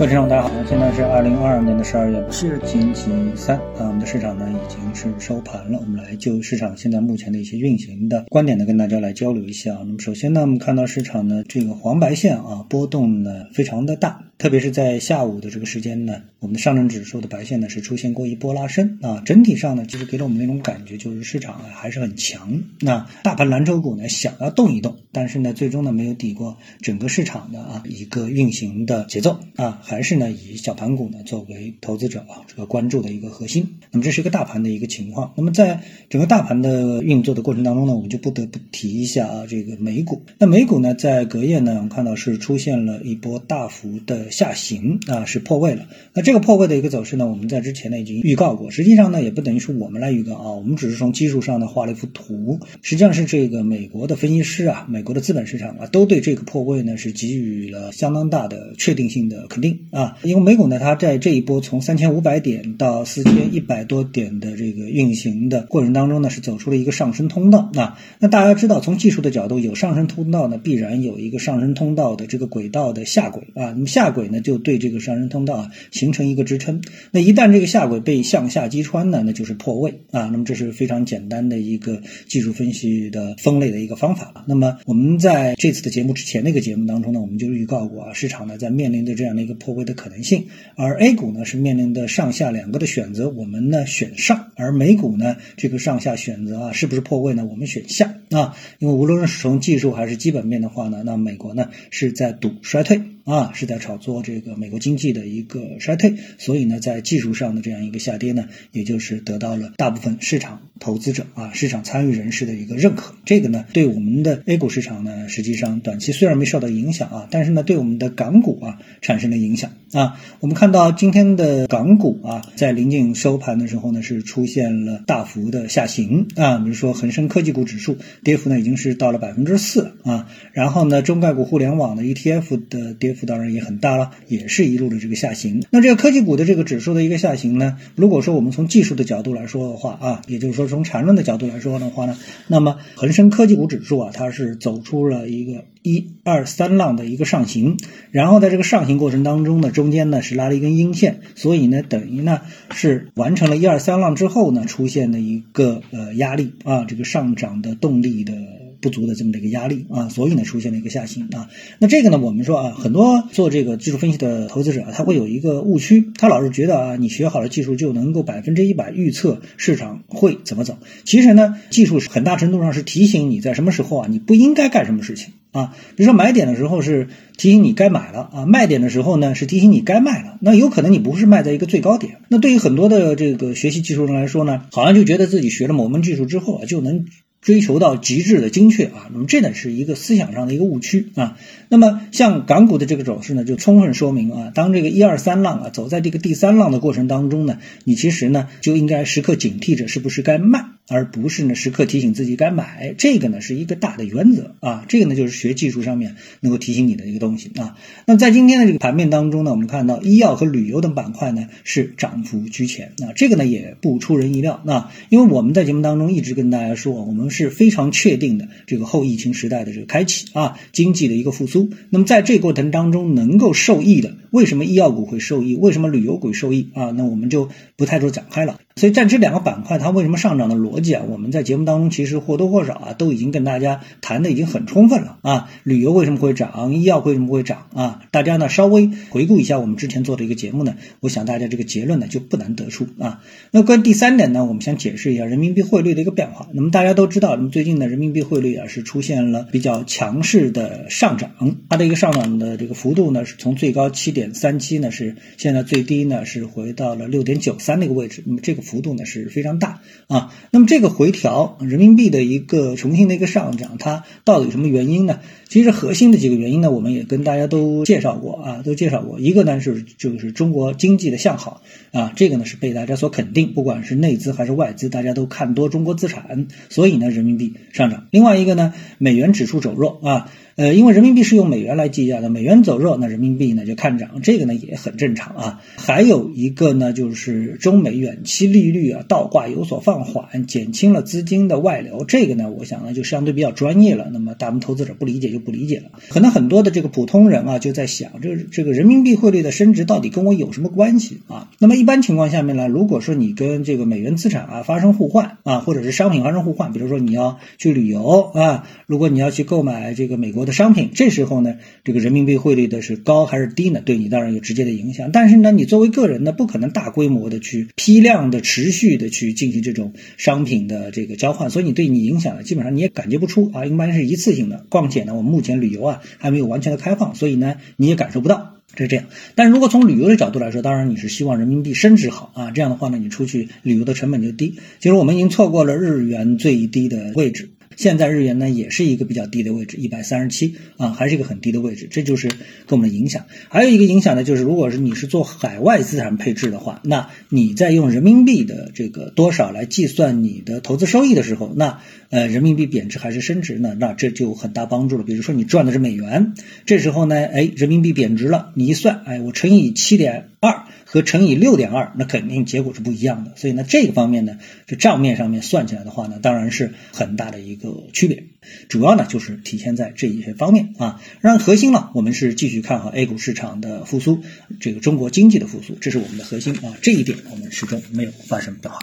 各位听众，大家好，现在是二零二二年的十二月不是星期三啊，我们的市场呢已经是收盘了，我们来就市场现在目前的一些运行的观点呢，跟大家来交流一下。那么首先呢，我们看到市场呢这个黄白线啊波动呢非常的大。特别是在下午的这个时间呢，我们的上证指数的白线呢是出现过一波拉升啊，整体上呢其实给了我们那种感觉就是市场啊还是很强。那大盘蓝筹股呢想要动一动，但是呢最终呢没有抵过整个市场的啊一个运行的节奏啊，还是呢以小盘股呢作为投资者啊这个关注的一个核心。那么这是一个大盘的一个情况。那么在整个大盘的运作的过程当中呢，我们就不得不提一下啊这个美股。那美股呢在隔夜呢我们看到是出现了一波大幅的。下行啊是破位了，那这个破位的一个走势呢，我们在之前呢已经预告过，实际上呢也不等于是我们来预告啊，我们只是从技术上呢画了一幅图，实际上是这个美国的分析师啊，美国的资本市场啊，都对这个破位呢是给予了相当大的确定性的肯定啊，因为美股呢它在这一波从三千五百点到四千一百多点的这个运行的过程当中呢，是走出了一个上升通道啊，那大家知道从技术的角度，有上升通道呢，必然有一个上升通道的这个轨道的下轨啊，那么下轨。呢就对这个上升通道啊形成一个支撑，那一旦这个下轨被向下击穿呢，那就是破位啊。那么这是非常简单的一个技术分析的分类的一个方法。那么我们在这次的节目之前那个节目当中呢，我们就预告过啊，市场呢在面临的这样的一个破破位的可能性，而 A 股呢是面临的上下两个的选择，我们呢选上，而美股呢这个上下选择啊是不是破位呢？我们选下啊，因为无论是从技术还是基本面的话呢，那美国呢是在赌衰退。啊，是在炒作这个美国经济的一个衰退，所以呢，在技术上的这样一个下跌呢，也就是得到了大部分市场投资者啊、市场参与人士的一个认可。这个呢，对我们的 A 股市场呢，实际上短期虽然没受到影响啊，但是呢，对我们的港股啊产生了影响啊。我们看到今天的港股啊，在临近收盘的时候呢，是出现了大幅的下行啊，比如说恒生科技股指数跌幅呢已经是到了百分之四啊，然后呢，中概股互联网的 ETF 的跌跌幅。当然也很大了，也是一路的这个下行。那这个科技股的这个指数的一个下行呢，如果说我们从技术的角度来说的话啊，也就是说从缠论的角度来说的话呢，那么恒生科技股指数啊，它是走出了一个一二三浪的一个上行，然后在这个上行过程当中呢，中间呢是拉了一根阴线，所以呢等于呢是完成了一二三浪之后呢，出现的一个呃压力啊，这个上涨的动力的。不足的这么的一个压力啊，所以呢出现了一个下行啊。那这个呢，我们说啊，很多做这个技术分析的投资者啊，他会有一个误区，他老是觉得啊，你学好了技术就能够百分之一百预测市场会怎么走。其实呢，技术很大程度上是提醒你在什么时候啊，你不应该干什么事情啊。比如说买点的时候是提醒你该买了啊，卖点的时候呢是提醒你该卖了。那有可能你不是卖在一个最高点。那对于很多的这个学习技术人来说呢，好像就觉得自己学了某门技术之后啊，就能。追求到极致的精确啊，那么这呢是一个思想上的一个误区啊。那么像港股的这个走势呢，就充分说明啊，当这个一二三浪啊走在这个第三浪的过程当中呢，你其实呢就应该时刻警惕着是不是该卖。而不是呢，时刻提醒自己该买，这个呢是一个大的原则啊，这个呢就是学技术上面能够提醒你的一个东西啊。那在今天的这个盘面当中呢，我们看到医药和旅游等板块呢是涨幅居前啊，这个呢也不出人意料啊，因为我们在节目当中一直跟大家说，我们是非常确定的这个后疫情时代的这个开启啊，经济的一个复苏。那么在这过程当中能够受益的，为什么医药股会受益？为什么旅游股受益啊？那我们就不太多展开了。所以在这两个板块，它为什么上涨的逻讲？我们在节目当中其实或多或少啊，都已经跟大家谈的已经很充分了啊。旅游为什么会涨？医药为什么会涨啊？大家呢稍微回顾一下我们之前做的一个节目呢，我想大家这个结论呢就不难得出啊。那关于第三点呢，我们想解释一下人民币汇率的一个变化。那么大家都知道，那么最近呢人民币汇率啊是出现了比较强势的上涨，它的一个上涨的这个幅度呢是从最高七点三七呢是现在最低呢是回到了六点九三那个位置。那么这个。幅度呢是非常大啊，那么这个回调人民币的一个重新的一个上涨，它到底有什么原因呢？其实核心的几个原因呢，我们也跟大家都介绍过啊，都介绍过。一个呢是就是中国经济的向好啊，这个呢是被大家所肯定，不管是内资还是外资，大家都看多中国资产，所以呢人民币上涨。另外一个呢，美元指数走弱啊。呃，因为人民币是用美元来计价的，美元走弱，那人民币呢就看涨，这个呢也很正常啊。还有一个呢，就是中美远期利率啊倒挂有所放缓，减轻了资金的外流，这个呢，我想呢就相对比较专业了。那么大部分投资者不理解就不理解了，可能很多的这个普通人啊就在想，这这个人民币汇率的升值到底跟我有什么关系啊？那么一般情况下面呢，如果说你跟这个美元资产啊发生互换啊，或者是商品发生互换，比如说你要去旅游啊，如果你要去购买这个美国的商品，这时候呢，这个人民币汇率的是高还是低呢？对你当然有直接的影响。但是呢，你作为个人呢，不可能大规模的去批量的、持续的去进行这种商品的这个交换，所以你对你影响呢，基本上你也感觉不出啊，一般是一次性的。况且呢，我们目前旅游啊还没有完全的开放，所以呢你也感受不到。是这样，但是如果从旅游的角度来说，当然你是希望人民币升值好啊，这样的话呢，你出去旅游的成本就低。其实我们已经错过了日元最低的位置。现在日元呢也是一个比较低的位置，一百三十七啊，还是一个很低的位置，这就是给我们的影响。还有一个影响呢，就是如果是你是做海外资产配置的话，那你在用人民币的这个多少来计算你的投资收益的时候，那呃人民币贬值还是升值呢？那这就很大帮助了。比如说你赚的是美元，这时候呢，哎，人民币贬值了，你一算，哎，我乘以七点二。和乘以六点二，那肯定结果是不一样的。所以呢，这个方面呢，就账面上面算起来的话呢，当然是很大的一个区别。主要呢就是体现在这一些方面啊。然核心呢，我们是继续看好 A 股市场的复苏，这个中国经济的复苏，这是我们的核心啊。这一点我们始终没有发生变化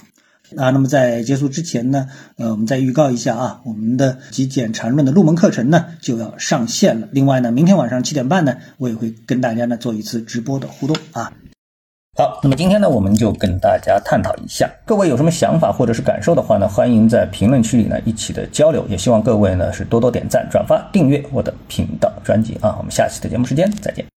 啊。那么在结束之前呢，呃，我们再预告一下啊，我们的极简缠论的入门课程呢就要上线了。另外呢，明天晚上七点半呢，我也会跟大家呢做一次直播的互动啊。好，那么今天呢，我们就跟大家探讨一下，各位有什么想法或者是感受的话呢，欢迎在评论区里呢一起的交流，也希望各位呢是多多点赞、转发、订阅我的频道专辑啊。我们下期的节目时间再见。